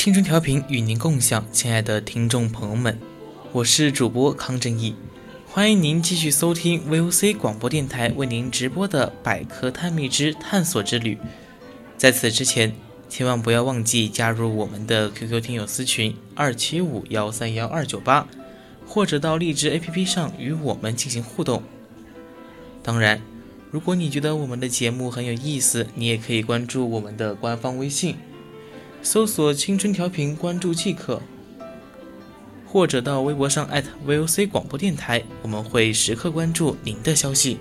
青春调频与您共享，亲爱的听众朋友们，我是主播康正义，欢迎您继续收听 VOC 广播电台为您直播的《百科探秘之探索之旅》。在此之前，千万不要忘记加入我们的 QQ 听友私群二七五幺三幺二九八，或者到荔枝 APP 上与我们进行互动。当然，如果你觉得我们的节目很有意思，你也可以关注我们的官方微信。搜索“青春调频”，关注即可，或者到微博上 @VOC 广播电台，我们会时刻关注您的消息。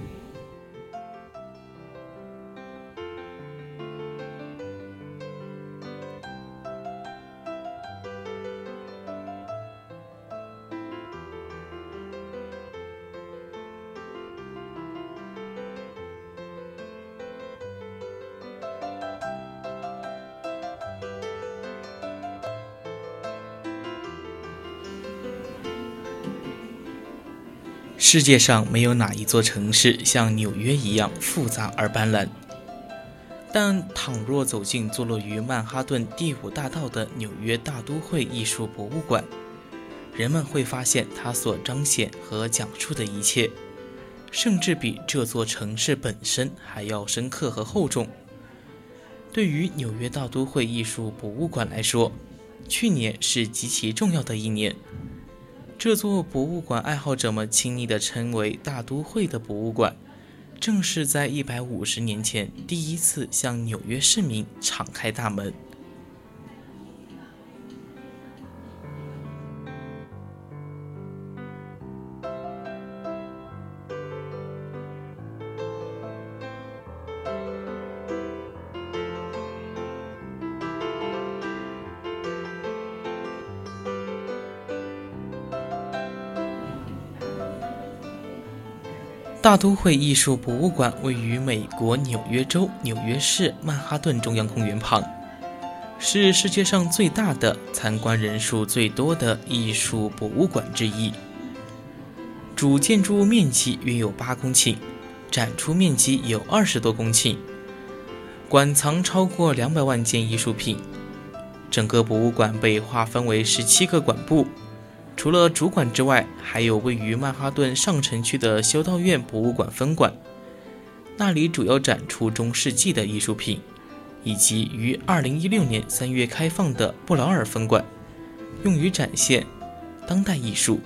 世界上没有哪一座城市像纽约一样复杂而斑斓，但倘若走进坐落于曼哈顿第五大道的纽约大都会艺术博物馆，人们会发现它所彰显和讲述的一切，甚至比这座城市本身还要深刻和厚重。对于纽约大都会艺术博物馆来说，去年是极其重要的一年。这座博物馆，爱好者们亲昵地称为“大都会”的博物馆，正是在一百五十年前第一次向纽约市民敞开大门。大都会艺术博物馆位于美国纽约州纽约市曼哈顿中央公园旁，是世界上最大的、参观人数最多的艺术博物馆之一。主建筑物面积约有八公顷，展出面积有二十多公顷，馆藏超过两百万件艺术品。整个博物馆被划分为十七个馆部。除了主馆之外，还有位于曼哈顿上城区的修道院博物馆分馆，那里主要展出中世纪的艺术品，以及于2016年3月开放的布劳尔分馆，用于展现当代艺术。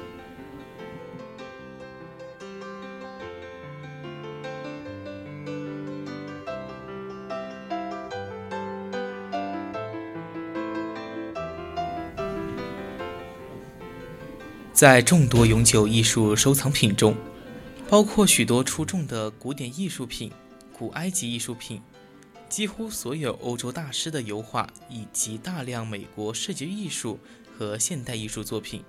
在众多永久艺术收藏品中，包括许多出众的古典艺术品、古埃及艺术品，几乎所有欧洲大师的油画，以及大量美国视觉艺术和现代艺术作品。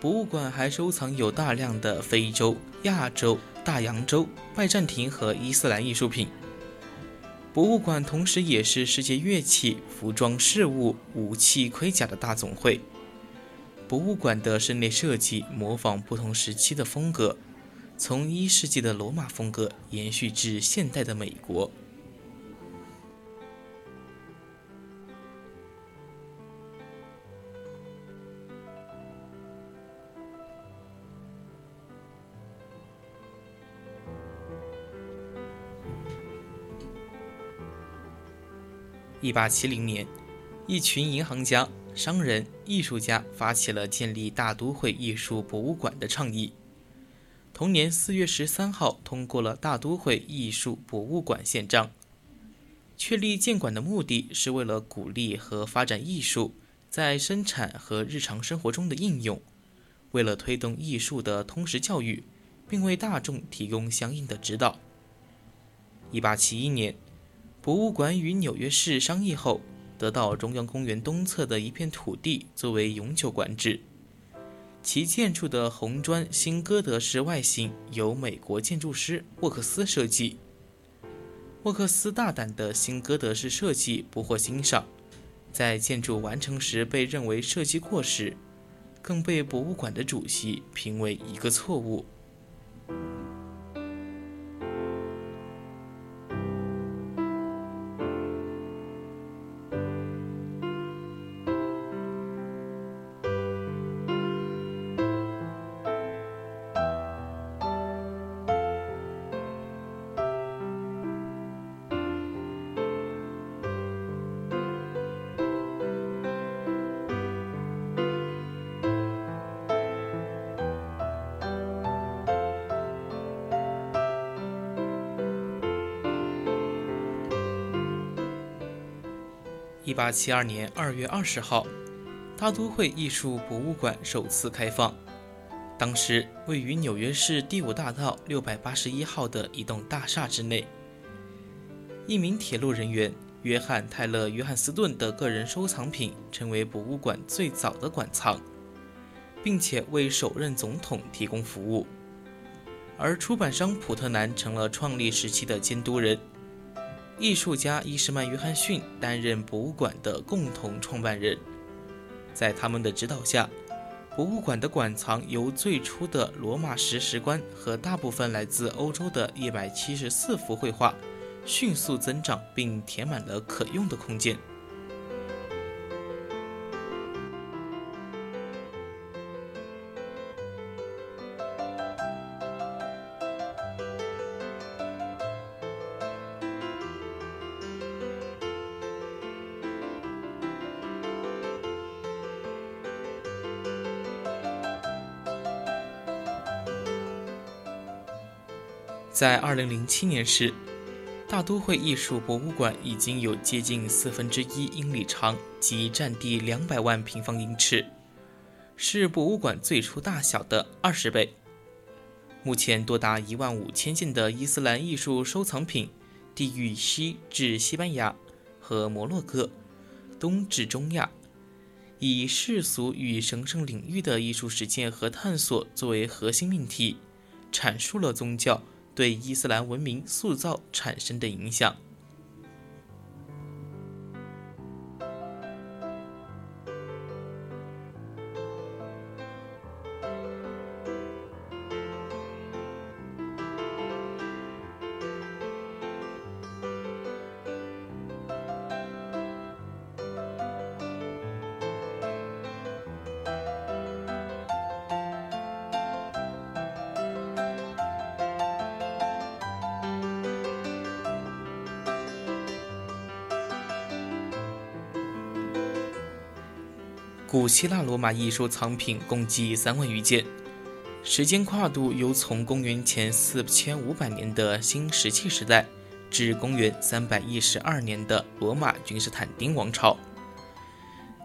博物馆还收藏有大量的非洲、亚洲、大洋洲、拜占庭和伊斯兰艺术品。博物馆同时也是世界乐器、服装、饰物、武器、盔甲的大总会。博物馆的室内设计模仿不同时期的风格从一世纪的罗马风格延续至现代的美国。一八七零年一群银行家商人、艺术家发起了建立大都会艺术博物馆的倡议。同年四月十三号，通过了大都会艺术博物馆宪章。确立建馆的目的是为了鼓励和发展艺术在生产和日常生活中的应用，为了推动艺术的通识教育，并为大众提供相应的指导。一八七一年，博物馆与纽约市商议后，得到中央公园东侧的一片土地作为永久管制。其建筑的红砖新哥德式外形由美国建筑师沃克斯设计。沃克斯大胆的新哥德式设计不获欣赏，在建筑完成时被认为设计过时，更被博物馆的主席评为一个错误。一八七二年二月二十号，大都会艺术博物馆首次开放。当时位于纽约市第五大道六百八十一号的一栋大厦之内。一名铁路人员约翰·泰勒·约翰斯顿的个人收藏品成为博物馆最早的馆藏，并且为首任总统提供服务。而出版商普特南成了创立时期的监督人。艺术家伊什曼·约翰逊担任博物馆的共同创办人，在他们的指导下，博物馆的馆藏由最初的罗马石石棺和大部分来自欧洲的一百七十四幅绘画，迅速增长并填满了可用的空间。在二零零七年时，大都会艺术博物馆已经有接近四分之一英里长，及占地两百万平方英尺，是博物馆最初大小的二十倍。目前多达一万五千件的伊斯兰艺术收藏品，地域西至西班牙和摩洛哥，东至中亚，以世俗与神圣领域的艺术实践和探索作为核心命题，阐述了宗教。对伊斯兰文明塑造产生的影响。古希腊罗马艺术藏品共计三万余件，时间跨度由从公元前四千五百年的新石器时代，至公元三百一十二年的罗马君士坦丁王朝。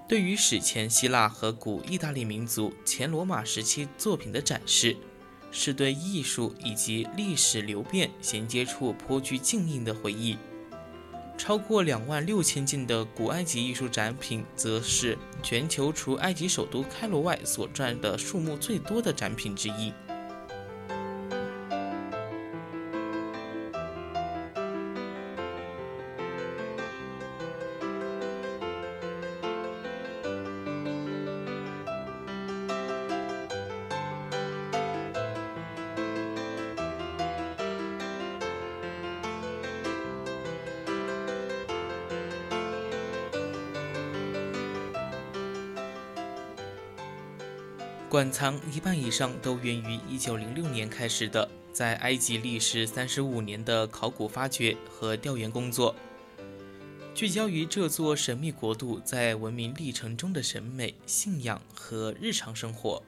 对于史前希腊和古意大利民族前罗马时期作品的展示，是对艺术以及历史流变衔接处颇具敬意的回忆。超过两万六千件的古埃及艺术展品，则是全球除埃及首都开罗外所占的数目最多的展品之一。馆藏一半以上都源于1906年开始的在埃及历时35年的考古发掘和调研工作。聚焦于这座神秘国度在文明历程中的审美、信仰和日常生活。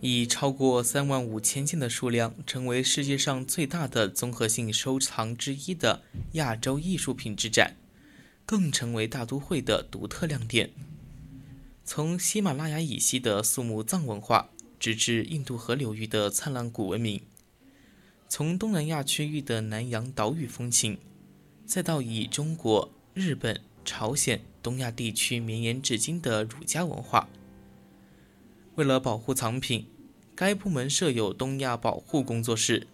以超过三万五千件的数量，成为世界上最大的综合性收藏之一的亚洲艺术品之展，更成为大都会的独特亮点。从喜马拉雅以西的肃穆藏文化，直至印度河流域的灿烂古文明；从东南亚区域的南洋岛屿风情，再到以中国、日本、朝鲜、东亚地区绵延至今的儒家文化。为了保护藏品。该部门设有东亚保护工作室，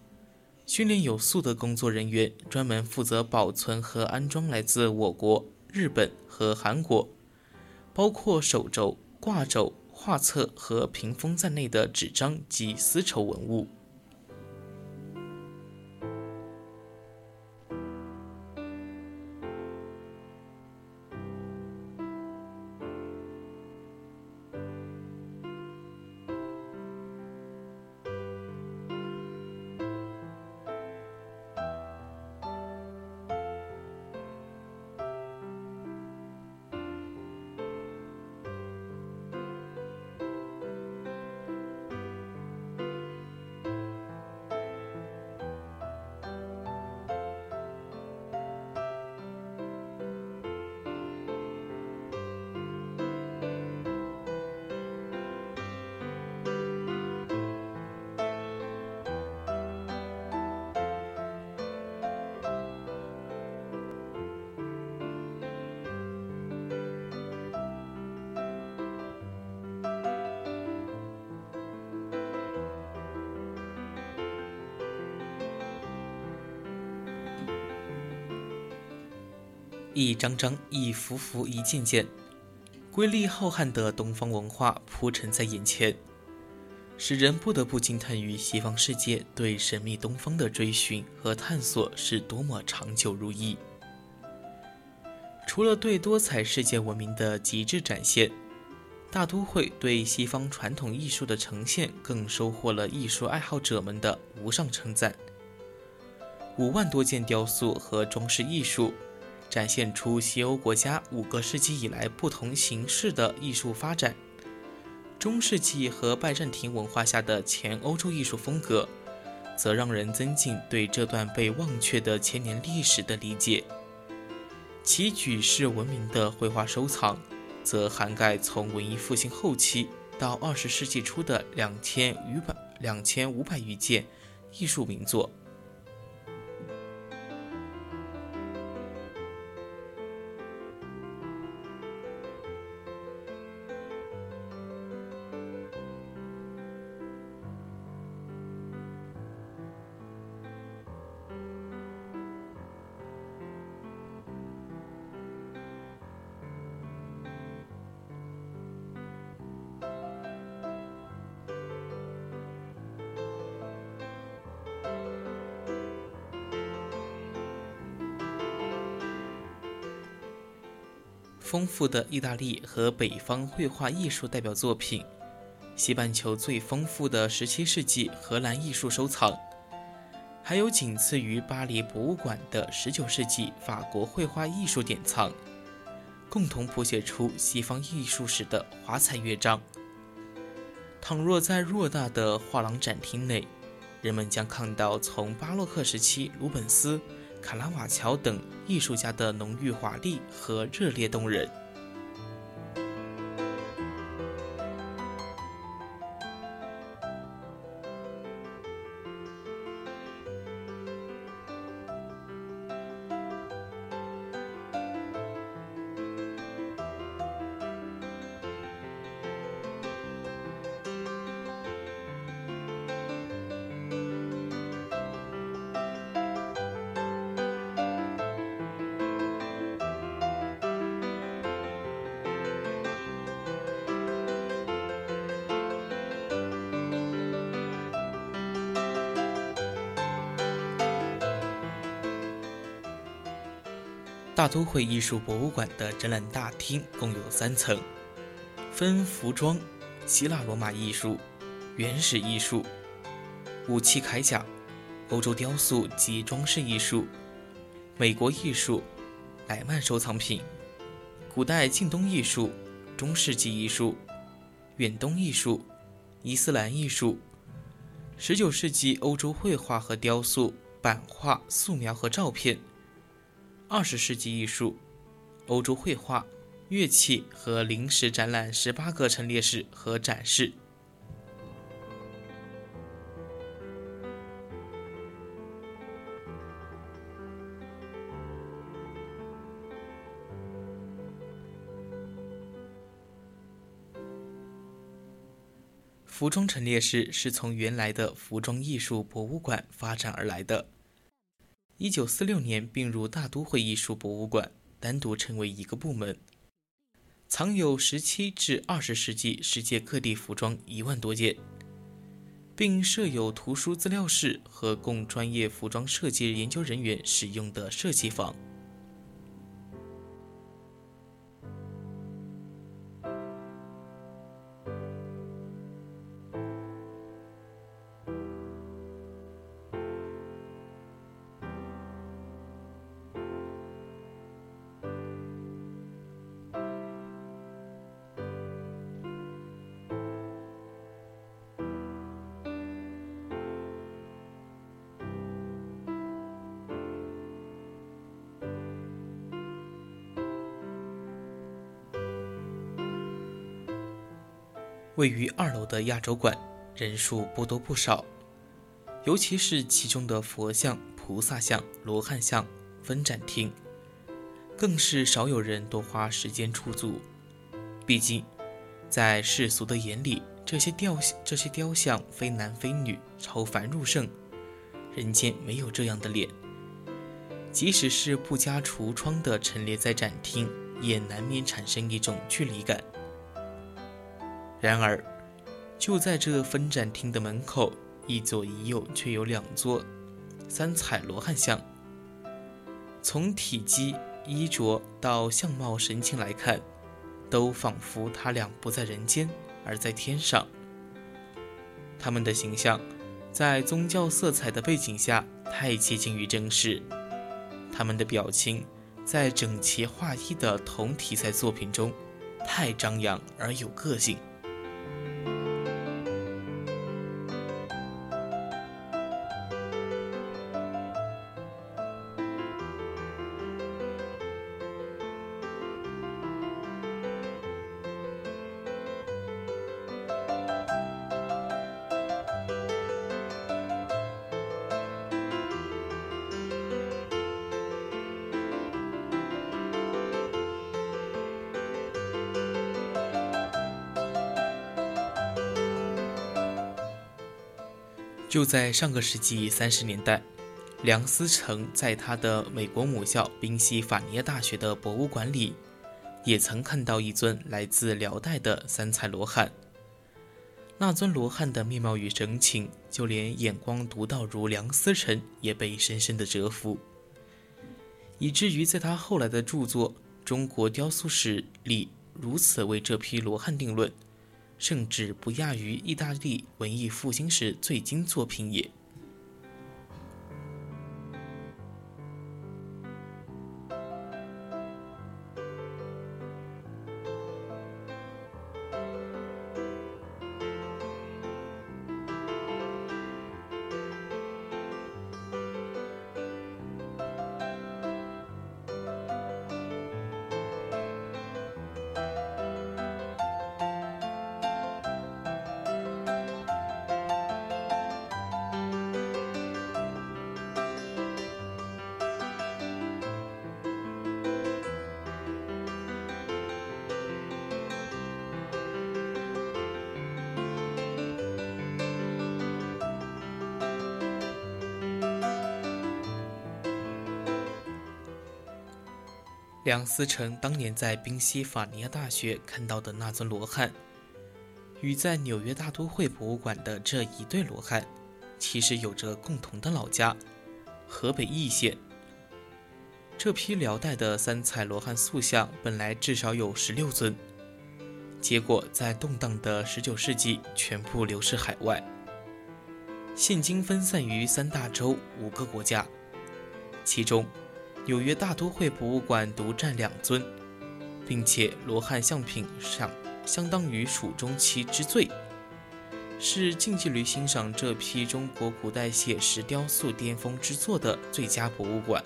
训练有素的工作人员，专门负责保存和安装来自我国、日本和韩国，包括手轴、挂轴、画册和屏风在内的纸张及丝绸文物。一张张、一幅幅、一件件，瑰丽浩瀚的东方文化铺陈在眼前，使人不得不惊叹于西方世界对神秘东方的追寻和探索是多么长久如一。除了对多彩世界文明的极致展现，大都会对西方传统艺术的呈现更收获了艺术爱好者们的无上称赞。五万多件雕塑和装饰艺术。展现出西欧国家五个世纪以来不同形式的艺术发展，中世纪和拜占庭文化下的前欧洲艺术风格，则让人增进对这段被忘却的千年历史的理解。其举世闻名的绘画收藏，则涵盖从文艺复兴后期到二十世纪初的两千余百两千五百余件艺术名作。丰富的意大利和北方绘画艺术代表作品，西半球最丰富的17世纪荷兰艺术收藏，还有仅次于巴黎博物馆的19世纪法国绘画艺术典藏，共同谱写出西方艺术史的华彩乐章。倘若在偌大的画廊展厅内，人们将看到从巴洛克时期鲁本斯。卡拉瓦乔等艺术家的浓郁华丽和热烈动人。大都会艺术博物馆的展览大厅共有三层，分服装、希腊罗马艺术、原始艺术、武器铠甲、欧洲雕塑及装饰艺术、美国艺术、莱曼收藏品、古代近东艺术、中世纪艺术、远东艺术、伊斯兰艺术、19世纪欧洲绘画和雕塑、版画、素描和照片。二十世纪艺术、欧洲绘画、乐器和临时展览十八个陈列室和展示。服装陈列室是从原来的服装艺术博物馆发展而来的。一九四六年并入大都会艺术博物馆，单独成为一个部门，藏有十七至二十世纪世界各地服装一万多件，并设有图书资料室和供专业服装设计研究人员使用的设计房。位于二楼的亚洲馆人数不多不少，尤其是其中的佛像、菩萨像、罗汉像分展厅，更是少有人多花时间驻足。毕竟，在世俗的眼里，这些雕这些雕像非男非女，超凡入圣，人间没有这样的脸。即使是不加橱窗的陈列在展厅，也难免产生一种距离感。然而，就在这分展厅的门口，一左一右却有两座三彩罗汉像。从体积、衣着到相貌、神情来看，都仿佛他俩不在人间，而在天上。他们的形象在宗教色彩的背景下太接近于真实，他们的表情在整齐划一的同题材作品中太张扬而有个性。在上个世纪三十年代，梁思成在他的美国母校宾夕法尼亚大学的博物馆里，也曾看到一尊来自辽代的三彩罗汉。那尊罗汉的面貌与神情，就连眼光独到如梁思成也被深深的折服，以至于在他后来的著作《中国雕塑史》里，如此为这批罗汉定论。甚至不亚于意大利文艺复兴时最精作品也。梁思成当年在宾夕法尼亚大学看到的那尊罗汉，与在纽约大都会博物馆的这一对罗汉，其实有着共同的老家——河北易县。这批辽代的三彩罗汉塑像本来至少有十六尊，结果在动荡的十九世纪全部流失海外，现今分散于三大洲五个国家，其中纽约大都会博物馆独占两尊，并且罗汉像品上相当于蜀中期之最，是近距离欣赏这批中国古代写实雕塑巅峰之作的最佳博物馆。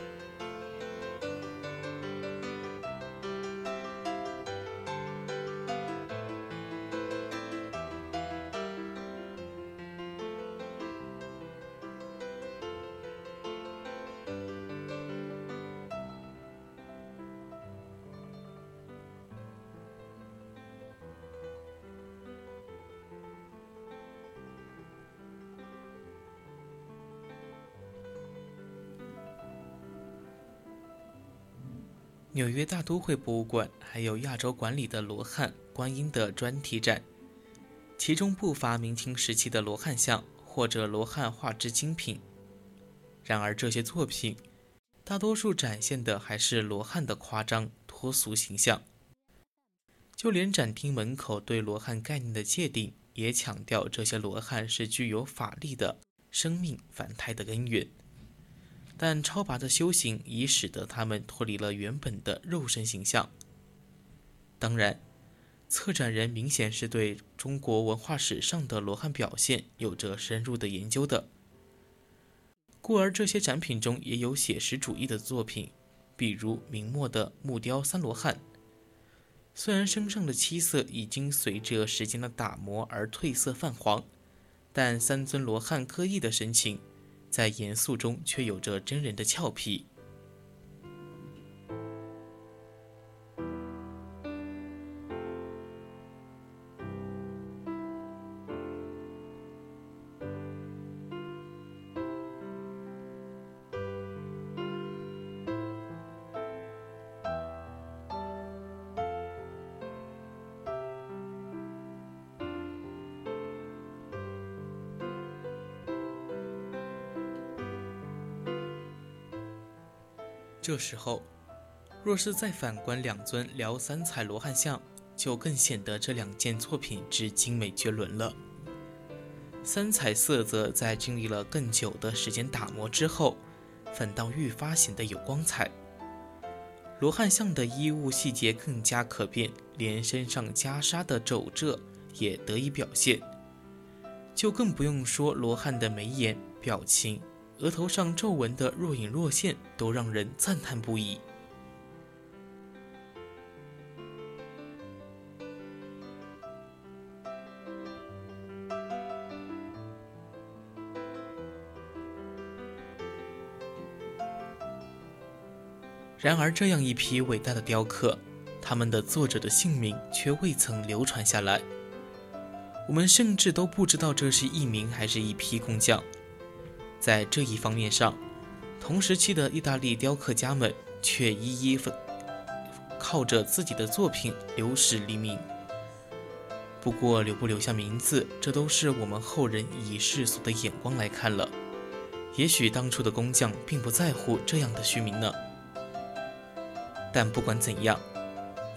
大都会博物馆还有亚洲馆里的罗汉、观音的专题展，其中不乏明清时期的罗汉像或者罗汉画之精品。然而，这些作品大多数展现的还是罗汉的夸张脱俗形象。就连展厅门口对罗汉概念的界定，也强调这些罗汉是具有法力的生命凡胎的根源。但超拔的修行已使得他们脱离了原本的肉身形象。当然，策展人明显是对中国文化史上的罗汉表现有着深入的研究的，故而这些展品中也有写实主义的作品，比如明末的木雕三罗汉。虽然身上的漆色已经随着时间的打磨而褪色泛黄，但三尊罗汉各异的神情。在严肃中，却有着真人的俏皮。时候，若是再反观两尊辽三彩罗汉像，就更显得这两件作品之精美绝伦了。三彩色泽在经历了更久的时间打磨之后，反倒愈发显得有光彩。罗汉像的衣物细节更加可辨，连身上袈裟的皱褶也得以表现。就更不用说罗汉的眉眼表情。额头上皱纹的若隐若现，都让人赞叹不已。然而，这样一批伟大的雕刻，他们的作者的姓名却未曾流传下来。我们甚至都不知道这是一名还是一批工匠。在这一方面上，同时期的意大利雕刻家们却一一分靠着自己的作品留史立名。不过留不留下名字，这都是我们后人以世俗的眼光来看了。也许当初的工匠并不在乎这样的虚名呢。但不管怎样，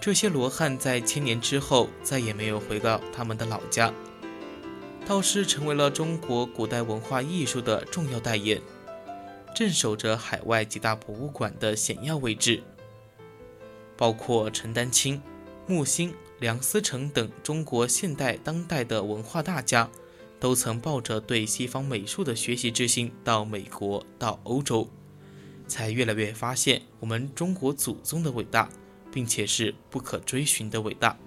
这些罗汉在千年之后再也没有回到他们的老家。倒是成为了中国古代文化艺术的重要代言，镇守着海外几大博物馆的显要位置。包括陈丹青、木心、梁思成等中国现代当代的文化大家，都曾抱着对西方美术的学习之心到美国、到欧洲，才越来越发现我们中国祖宗的伟大，并且是不可追寻的伟大。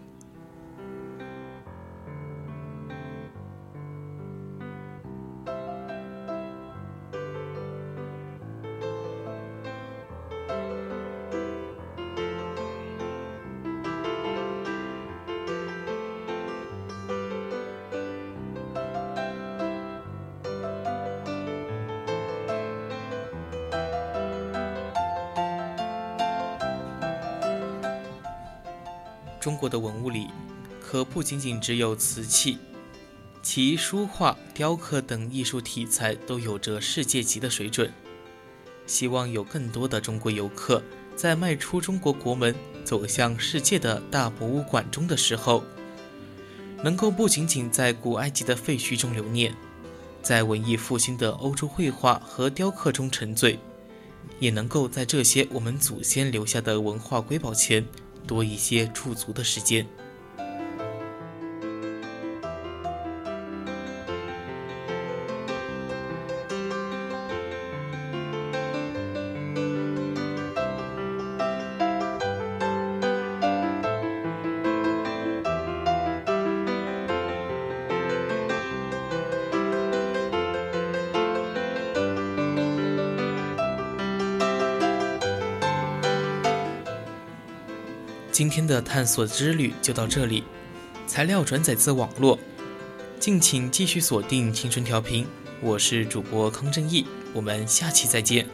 国的文物里，可不仅仅只有瓷器，其书画、雕刻等艺术题材都有着世界级的水准。希望有更多的中国游客在迈出中国国门、走向世界的大博物馆中的时候，能够不仅仅在古埃及的废墟中留念，在文艺复兴的欧洲绘画和雕刻中沉醉，也能够在这些我们祖先留下的文化瑰宝前多一些驻足的时间。天的探索之旅就到这里，材料转载自网络，敬请继续锁定青春调频，我是主播康正义，我们下期再见。